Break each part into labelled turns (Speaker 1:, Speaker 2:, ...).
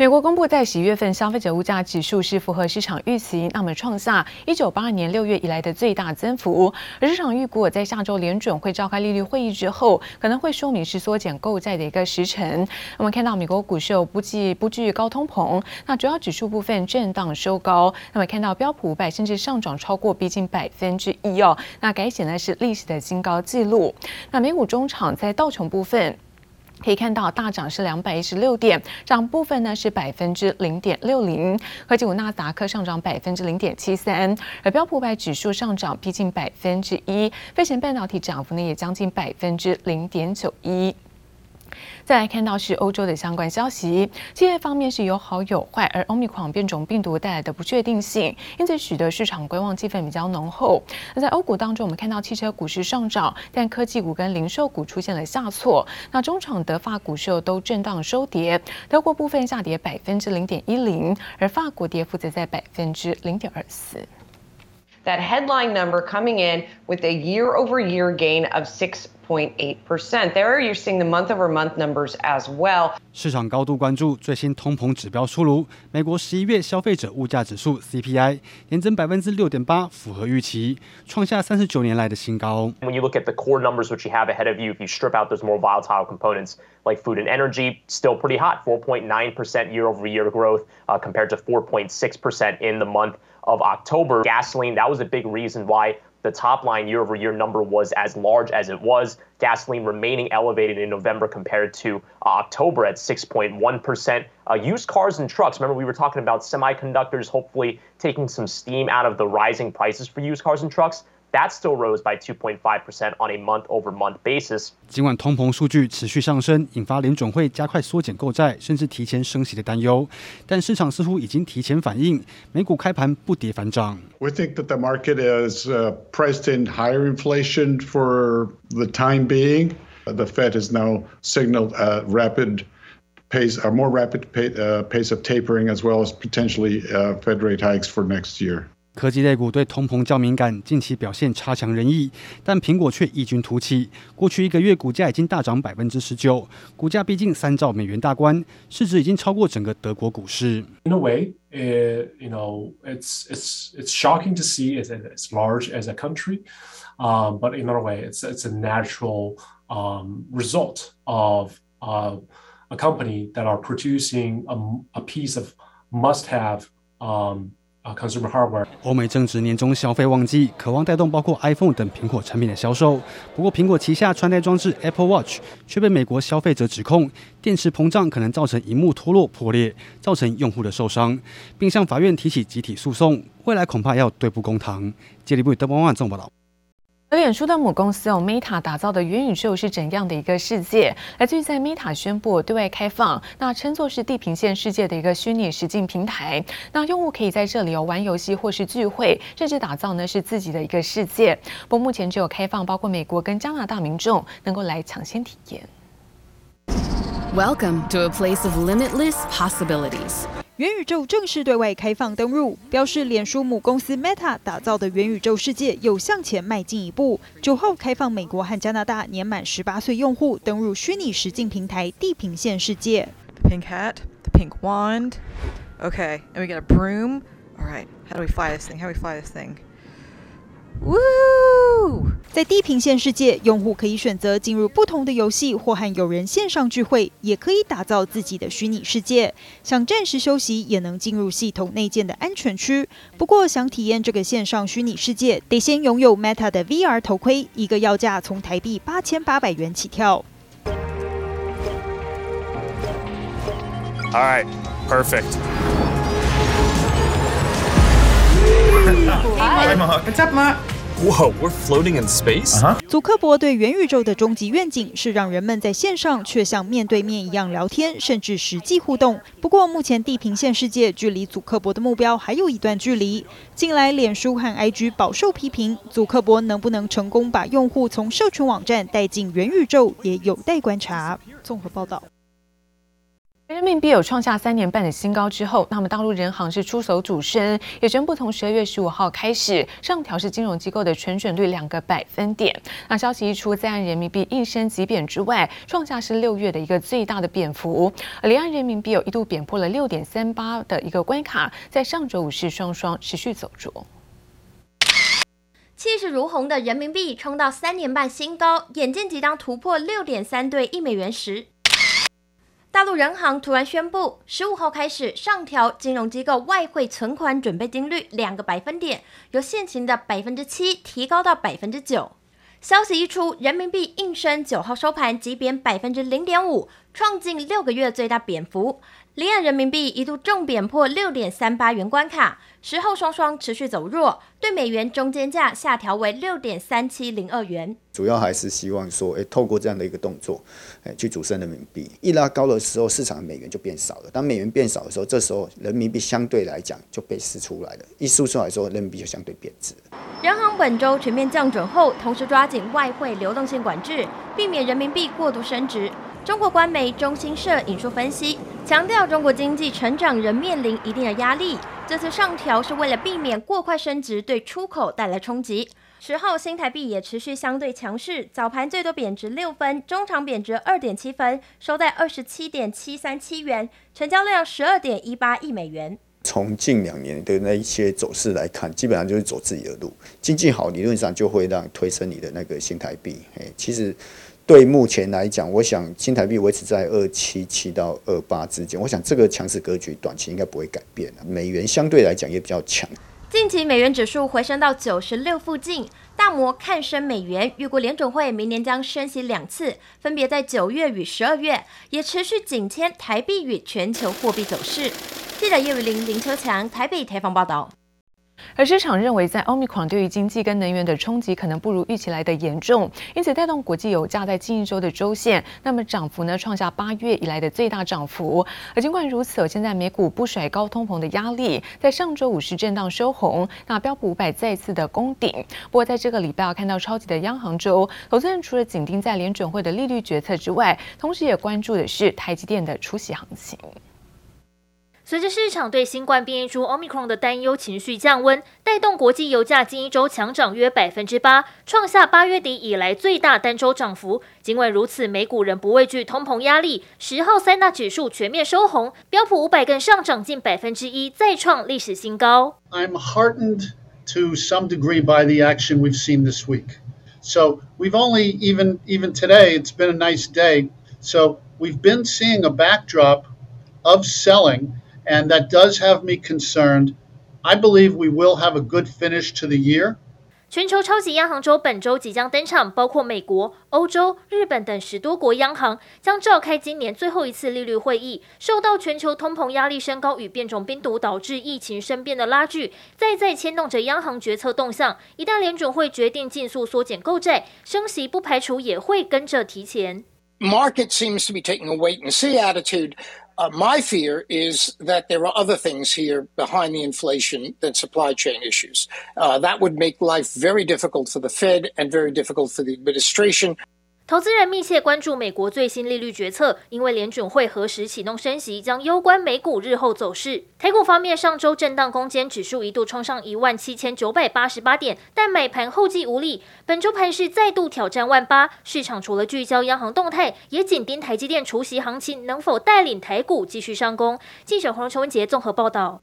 Speaker 1: 美国公布在十一月份消费者物价指数是符合市场预期，那么创下一九八二年六月以来的最大增幅。而市场预估在下周联准会召开利率会议之后，可能会说明是缩减购债的一个时程。我们看到美国股市有不计不惧高通膨，那主要指数部分震荡收高。那么看到标普五百甚至上涨超过逼近百分之一哦，那改写呢是历史的新高纪录。那美股中场在道琼部分。可以看到大涨是两百一十六点，涨部分呢是百分之零点六零。科技股纳斯达克上涨百分之零点七三，而标普五百指数上涨逼近百分之一，飞行半导体涨幅呢也将近百分之零点九一。再来看到是欧洲的相关消息，企业方面是有好有坏，而欧米狂变种病毒带来的不确定性，因此使得市场观望气氛比较浓厚。那在欧股当中，我们看到汽车股市上涨，但科技股跟零售股出现了下挫。那中场德法股市都震荡收跌，德国部分下跌百分之零点一零，而法国跌幅则在百分之零点二四。
Speaker 2: That headline number coming in with a year-over-year gain of six. Point eight percent. There you're seeing the month-over-month numbers as well.
Speaker 3: 市场高度关注最新通膨指标出炉，美国十一月消费者物价指数 CPI 年增百分之六点八，符合预期，创下三十九年来的新高。
Speaker 4: When you look at the core numbers which you have ahead of you, if you strip out those more volatile components like food and energy, still pretty hot, 4.9% year-over-year growth uh, compared to 4.6% in the month of October. Gasoline, that was a big reason why the top line year over year number was as large as it was. Gasoline remaining elevated in November compared to uh, October at 6.1%. Uh, used cars and trucks, remember we were talking about semiconductors hopefully taking some steam out of the rising prices for used cars and trucks That still rose by 2.5% on a month-over-month basis.
Speaker 3: 尽管通膨数据持续上升，引发联准会加快缩减购债，甚至提前升息的担忧，但市场似乎已经提前反应，美股开盘不跌反涨。
Speaker 5: We think that the market is priced in higher inflation for the time being. The Fed has now signaled a rapid pace, a more rapid pace of tapering, as well as potentially Fed rate hikes for next year.
Speaker 3: 科技类股对通膨较敏感，近期表现差强人意，但苹果却异军突起。过去一个月，股价已经大涨百分之十九，股价逼近三兆美元大关，市值已经超过整个德国股市。
Speaker 6: In a way, it, you know, it's it's it's shocking to see it's as large as a country, um, but in another way, it's it's a natural um result of uh, a company that are producing a a piece of must have um. 啊，consumer hardware。
Speaker 3: 欧美正值年终消费旺季，渴望带动包括 iPhone 等苹果产品的销售。不过，苹果旗下穿戴装置 Apple Watch 却被美国消费者指控电池膨胀可能造成荧幕脱落破裂，造成用户的受伤，并向法院提起集体诉讼。未来恐怕要对簿公堂。杰里布德邦万众报道。
Speaker 1: 而脸书的母公司哦，Meta 打造的元宇宙是怎样的一个世界？来自于在 Meta 宣布对外开放，那称作是地平线世界的一个虚拟实境平台。那用户可以在这里哦玩游戏或是聚会，甚至打造呢是自己的一个世界。不过目前只有开放，包括美国跟加拿大民众能够来抢先体验。
Speaker 7: Welcome to a place of limitless possibilities.
Speaker 8: 元宇宙正式对外开放登入，表示脸书母公司 Meta 打造的元宇宙世界又向前迈进一步。九号开放美国和加拿大年满十八岁用户登入虚拟实境平台地平线世界。
Speaker 9: The pink hat, the pink wand. Okay, and we get a broom. All right, how do we fly this thing? How do we fly this thing? Woo!
Speaker 8: 在地平线世界，用户可以选择进入不同的游戏，或和友人线上聚会，也可以打造自己的虚拟世界。想暂时休息，也能进入系统内建的安全区。不过，想体验这个线上虚拟世界，得先拥有 Meta 的 VR 头盔，一个要价从台币八千八百元起跳。
Speaker 10: All right, perfect.
Speaker 9: Hi, what's up, Ma?
Speaker 10: Whoa, we're floating in space?
Speaker 8: 祖克伯对元宇宙的终极愿景是让人们在线上却像面对面一样聊天，甚至实际互动。不过，目前地平线世界距离祖克伯的目标还有一段距离。近来，脸书和 IG 饱受批评，祖克伯能不能成功把用户从社群网站带进元宇宙，也有待观察。综合报道。
Speaker 1: 人民币有创下三年半的新高之后，那么大陆人行是出手主升，也宣布从十二月十五号开始上调是金融机构的存准率两个百分点。那消息一出，在岸人民币应声即贬之外，创下是六月的一个最大的贬幅。而离岸人民币有一度贬破了六点三八的一个关卡，在上周五是双双持续走弱。
Speaker 11: 气势如虹的人民币冲到三年半新高，眼见即将突破六点三对一美元时。大陆人行突然宣布，十五号开始上调金融机构外汇存款准备金率两个百分点，由现行的百分之七提高到百分之九。消息一出，人民币应声九号收盘急贬百分之零点五，创近六个月最大贬幅。离岸人民币一度重贬破六点三八元关卡，时后双双持续走弱，对美元中间价下调为六点三七零二元。
Speaker 12: 主要还是希望说，诶，透过这样的一个动作，诶，去主升人民币。一拉高的时候，市场美元就变少了；当美元变少的时候，这时候人民币相对来讲就被释出来了。一输出来的时候，人民币就相对贬值。
Speaker 11: 人行本周全面降准后，同时抓紧外汇流动性管制，避免人民币过度升值。中国官媒中新社引述分析，强调中国经济成长仍面临一定的压力。这次上调是为了避免过快升值对出口带来冲击。十号新台币也持续相对强势，早盘最多贬值六分，中场贬值二点七分，收在二十七点七三七元，成交量十二点一八亿美元。
Speaker 12: 从近两年的那一些走势来看，基本上就是走自己的路。经济好，理论上就会让推升你的那个新台币。哎，其实。对目前来讲，我想新台币维持在二七七到二八之间，我想这个强势格局短期应该不会改变。美元相对来讲也比较强。
Speaker 11: 近期美元指数回升到九十六附近，大摩看升美元，预估联准会明年将升息两次，分别在九月与十二月，也持续紧牵台币与全球货币走势。记者叶雨林、林秋强台北采访报道。
Speaker 1: 而市场认为，在 Omicron 对于经济跟能源的冲击可能不如预期来的严重，因此带动国际油价在近一周的周线，那么涨幅呢创下八月以来的最大涨幅。而尽管如此，现在美股不甩高通膨的压力，在上周五是震荡收红，那标普五百再次的攻顶。不过在这个礼拜要看到超级的央行周，投资人除了紧盯在联准会的利率决策之外，同时也关注的是台积电的出息行情。
Speaker 13: 随着市场对新冠变异株 Omicron 的担忧情绪降温，带动国际油价近一周强涨约百分之八，创下八月底以来最大单周涨幅。尽管如此，美股仍不畏惧通膨压力，十号三大指数全面收红，标普五百更上涨近百分之一，再创历史新高。
Speaker 14: I'm heartened to some degree by the action we've seen this week. So we've only even even today it's been a nice day. So we've been seeing a backdrop of selling. And that does have me concerned. I believe we will have a good finish to the year.
Speaker 13: 全球超级央行周本周即将登场，包括美国、欧洲、日本等十多国央行将召开今年最后一次利率会议。受到全球通膨压力升高与变种病毒导致疫情生变的拉锯，再再牵动着央行决策动向。一旦联准会决定尽速缩减购债，升息不排除也会跟着提前。
Speaker 15: Market seems to be taking a wait and see attitude. Uh, my fear is that there are other things here behind the inflation than supply chain issues. Uh, that would make life very difficult for the Fed and very difficult for the administration.
Speaker 13: 投资人密切关注美国最新利率决策，因为联准会何时启动升息将攸关美股日后走势。台股方面，上周震荡攻坚，指数一度冲上一万七千九百八十八点，但买盘后继无力。本周盘势再度挑战万八，市场除了聚焦央行动态，也紧盯台积电除息行情能否带领台股继续上攻。记者黄崇文杰综合报道。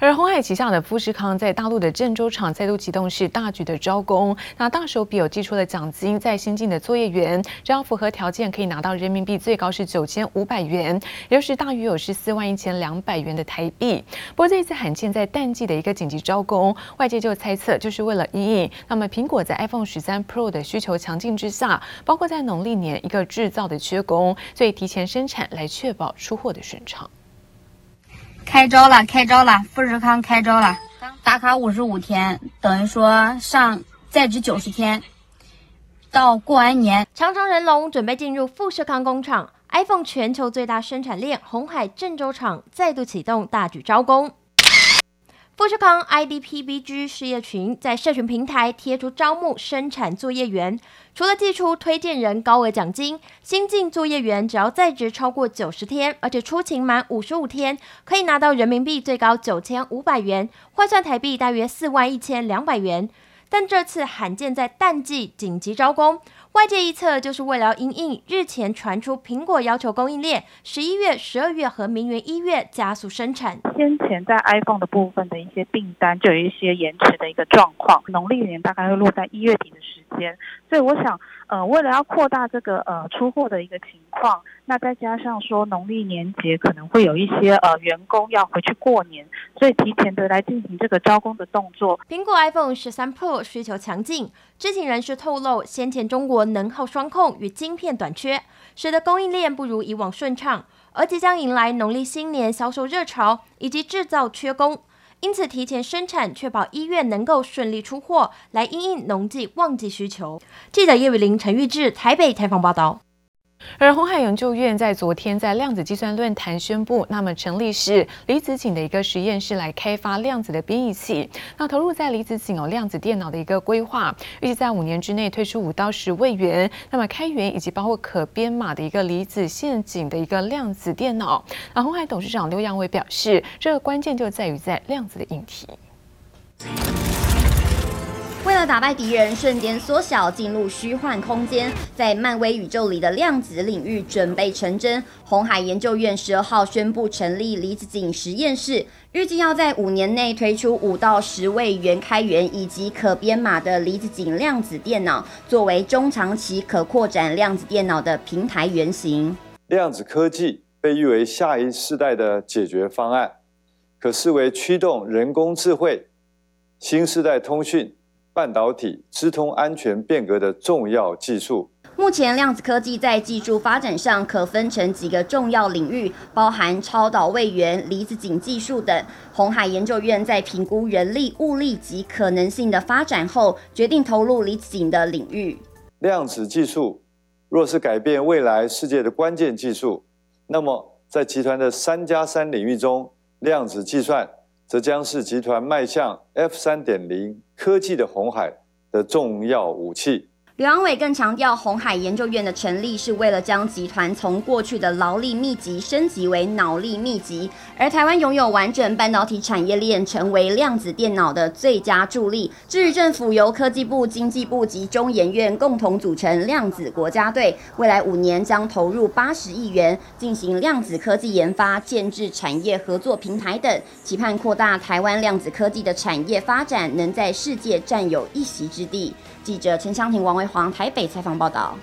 Speaker 1: 而鸿海旗下的富士康在大陆的郑州厂再度启动，是大举的招工。那大手笔有寄出了奖金，在新进的作业员只要符合条件，可以拿到人民币最高是九千五百元，也就是大约有十四万一千两百元的台币。不过这一次罕见在淡季的一个紧急招工，外界就猜测就是为了因应。那么苹果在 iPhone 十三 Pro 的需求强劲之下，包括在农历年一个制造的缺工，所以提前生产来确保出货的顺畅。
Speaker 16: 开招了，开招了！富士康开招了，打卡五十五天，等于说上在职九十天，到过完年，
Speaker 11: 长城人龙准备进入富士康工厂。iPhone 全球最大生产链红海郑州厂再度启动大举招工。富士康 IDPBG 事业群在社群平台贴出招募生产作业员，除了寄出推荐人高额奖金，新进作业员只要在职超过九十天，而且出勤满五十五天，可以拿到人民币最高九千五百元，换算台币大约四万一千两百元。但这次罕见在淡季紧急招工。外界预测，就是为了因应日前传出苹果要求供应链十一月、十二月和明年一月加速生产。
Speaker 17: 先前在 iPhone 的部分的一些订单就有一些延迟的一个状况，农历年大概会落在一月底的时间，所以我想，呃，为了要扩大这个呃出货的一个情况，那再加上说农历年节可能会有一些呃员工要回去过年，所以提前的来进行这个招工的动作。
Speaker 11: 苹果 iPhone 十三 Pro 需求强劲，知情人士透露，先前中国能耗双控与晶片短缺，使得供应链不如以往顺畅，而即将迎来农历新年销售热潮以及制造缺工，因此提前生产，确保医院能够顺利出货，来应应农季旺季需求。记者叶雨林、陈玉志台北采访报道。
Speaker 1: 而红海研究院在昨天在量子计算论坛宣布，那么成立是离子阱的一个实验室来开发量子的编译器，那投入在离子阱哦量子电脑的一个规划，预计在五年之内推出五到十位元，那么开源以及包括可编码的一个离子陷阱的一个量子电脑。那红海董事长刘扬伟表示，这个关键就在于在量子的硬体。
Speaker 18: 为了打败敌人，瞬间缩小进入虚幻空间，在漫威宇宙里的量子领域准备成真。鸿海研究院十二号宣布成立离子阱实验室，预计要在五年内推出五到十位元开源以及可编码的离子阱量子电脑，作为中长期可扩展量子电脑的平台原型。
Speaker 19: 量子科技被誉为下一世代的解决方案，可视为驱动人工智慧、新世代通讯。半导体、资通安全变革的重要技术。
Speaker 18: 目前，量子科技在技术发展上可分成几个重要领域，包含超导位元、离子阱技术等。红海研究院在评估人力、物力及可能性的发展后，决定投入离子阱的领域。
Speaker 19: 量子技术若是改变未来世界的关键技术，那么在集团的三加三领域中，量子计算。则将是集团迈向 F 三点零科技的红海的重要武器。
Speaker 18: 刘扬伟更强调，鸿海研究院的成立是为了将集团从过去的劳力密集升级为脑力密集，而台湾拥有完整半导体产业链，成为量子电脑的最佳助力。至于政府由科技部、经济部及中研院共同组成量子国家队，未来五年将投入八十亿元进行量子科技研发、建置产业合作平台等，期盼扩大台湾量子科技的产业发展，能在世界占有一席之地。记者陈湘婷、王维煌台北采访报道。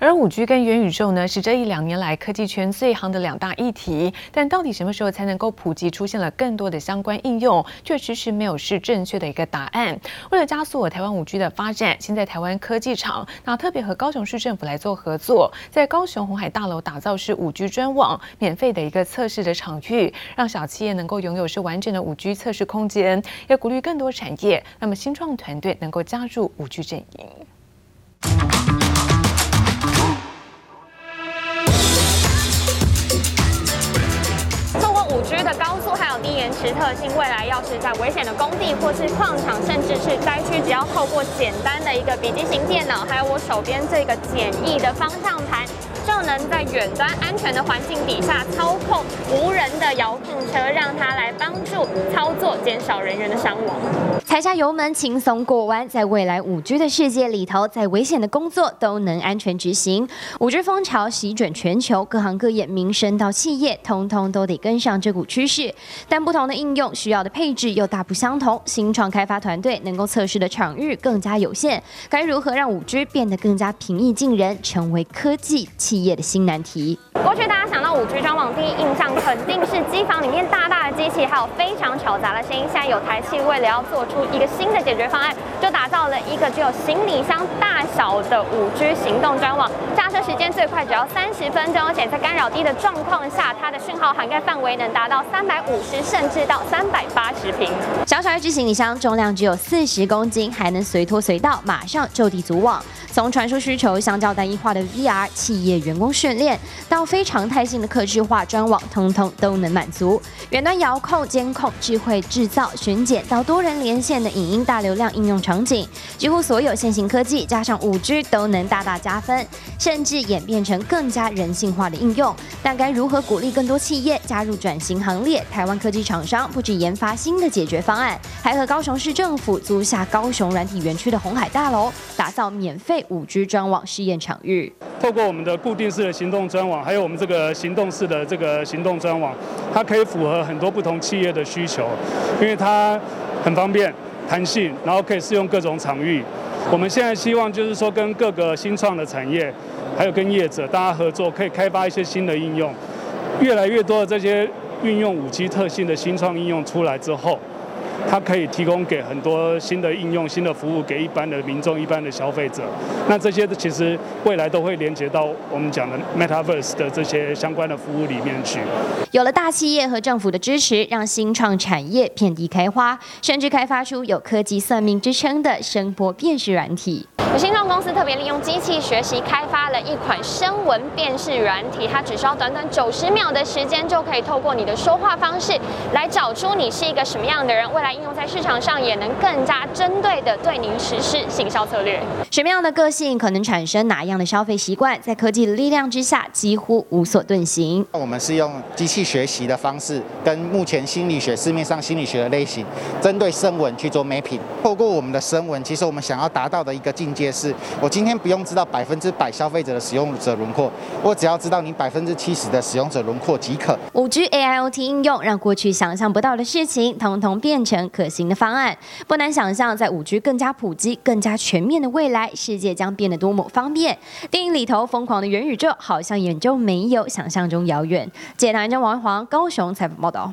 Speaker 1: 而五 G 跟元宇宙呢，是这一两年来科技圈最夯的两大议题。但到底什么时候才能够普及，出现了更多的相关应用，却迟迟没有是正确的一个答案。为了加速台湾五 G 的发展，现在台湾科技厂那特别和高雄市政府来做合作，在高雄红海大楼打造是五 G 专网，免费的一个测试的场域，让小企业能够拥有是完整的五 G 测试空间，也鼓励更多产业，那么新创团队能够加入五 G
Speaker 20: 阵营。延迟特性，未来要是在危险的工地或是矿场，甚至是灾区，只要透过简单的一个笔记型电脑，还有我手边这个简易的方向盘，就能在远端安全的环境底下操控无人的遥控车，让它来帮助操作，减少人员的伤亡。
Speaker 11: 踩下油门，轻松过弯，在未来五 G 的世界里头，再危险的工作都能安全执行。五 G 风潮席卷全球，各行各业、民生到企业，通通都得跟上这股趋势。但不同的应用需要的配置又大不相同，新创开发团队能够测试的场域更加有限。该如何让五 G 变得更加平易近人，成为科技企业的新难题。
Speaker 20: 过去大家想到五 G 装网，第一印象肯定是机房里面大还有非常吵杂的声音。现在有台气为了要做出一个新的解决方案，就打造了一个只有行李箱大小的五 G 行动专网，驾车时间最快只要三十分钟，而且在干扰低的状况下，它的讯号涵盖范围能达到三百五十甚至到三百八十平。
Speaker 11: 小小一只行李箱，重量只有四十公斤，还能随拖随到，马上就地组网。从传输需求相较单一化的 VR 企业
Speaker 8: 员工训练，到非常态性的客制化专网，通通都能满足。远端遥控、监控、智慧制造、巡检到多人连线的影音大流量应用场景，几乎所有现行科技加上五 G 都能大大加分，甚至演变成更加人性化的应用。但该如何鼓励更多企业加入转型行列？台湾科技厂商不止研发新的解决方案，还和高雄市政府租下高雄软体园区的红海大楼，打造免费五 G 专网试验场域。
Speaker 21: 透过我们的固定式的行动专网，还有我们这个行动式的这个行动专网，它可以符合很多不同企业的需求，因为它很方便、弹性，然后可以适用各种场域。我们现在希望就是说，跟各个新创的产业，还有跟业者大家合作，可以开发一些新的应用。越来越多的这些运用五 G 特性的新创应用出来之后。它可以提供给很多新的应用、新的服务给一般的民众、一般的消费者。那这些其实未来都会连接到我们讲的 Metaverse 的这些相关的服务里面去。
Speaker 8: 有了大企业和政府的支持，让新创产业遍地开花，甚至开发出有科技算命之称的声波辨识软体。
Speaker 20: 有新创公司特别利用机器学习开发了一款声纹辨识软体，它只需要短短九十秒的时间，就可以透过你的说话方式来找出你是一个什么样的人。未来应用在市场上，也能更加针对的对您实施行销策略。
Speaker 8: 什么样的个性可能产生哪样的消费习惯？在科技的力量之下，几乎无所遁形。
Speaker 22: 我们是用机器学习的方式，跟目前心理学市面上心理学的类型，针对声纹去做 mapping。透过我们的声纹，其实我们想要达到的一个境界。是，我今天不用知道百分之百消费者的使用者轮廓，我只要知道你百分之七十的使用者轮廓即可。
Speaker 8: 五 G AIoT 应用让过去想象不到的事情，统统变成可行的方案。不难想象，在五 G 更加普及、更加全面的未来，世界将变得多么方便。电影里头疯狂的元宇宙，好像也就没有想象中遥远。解答：王文煌，高雄采访报道。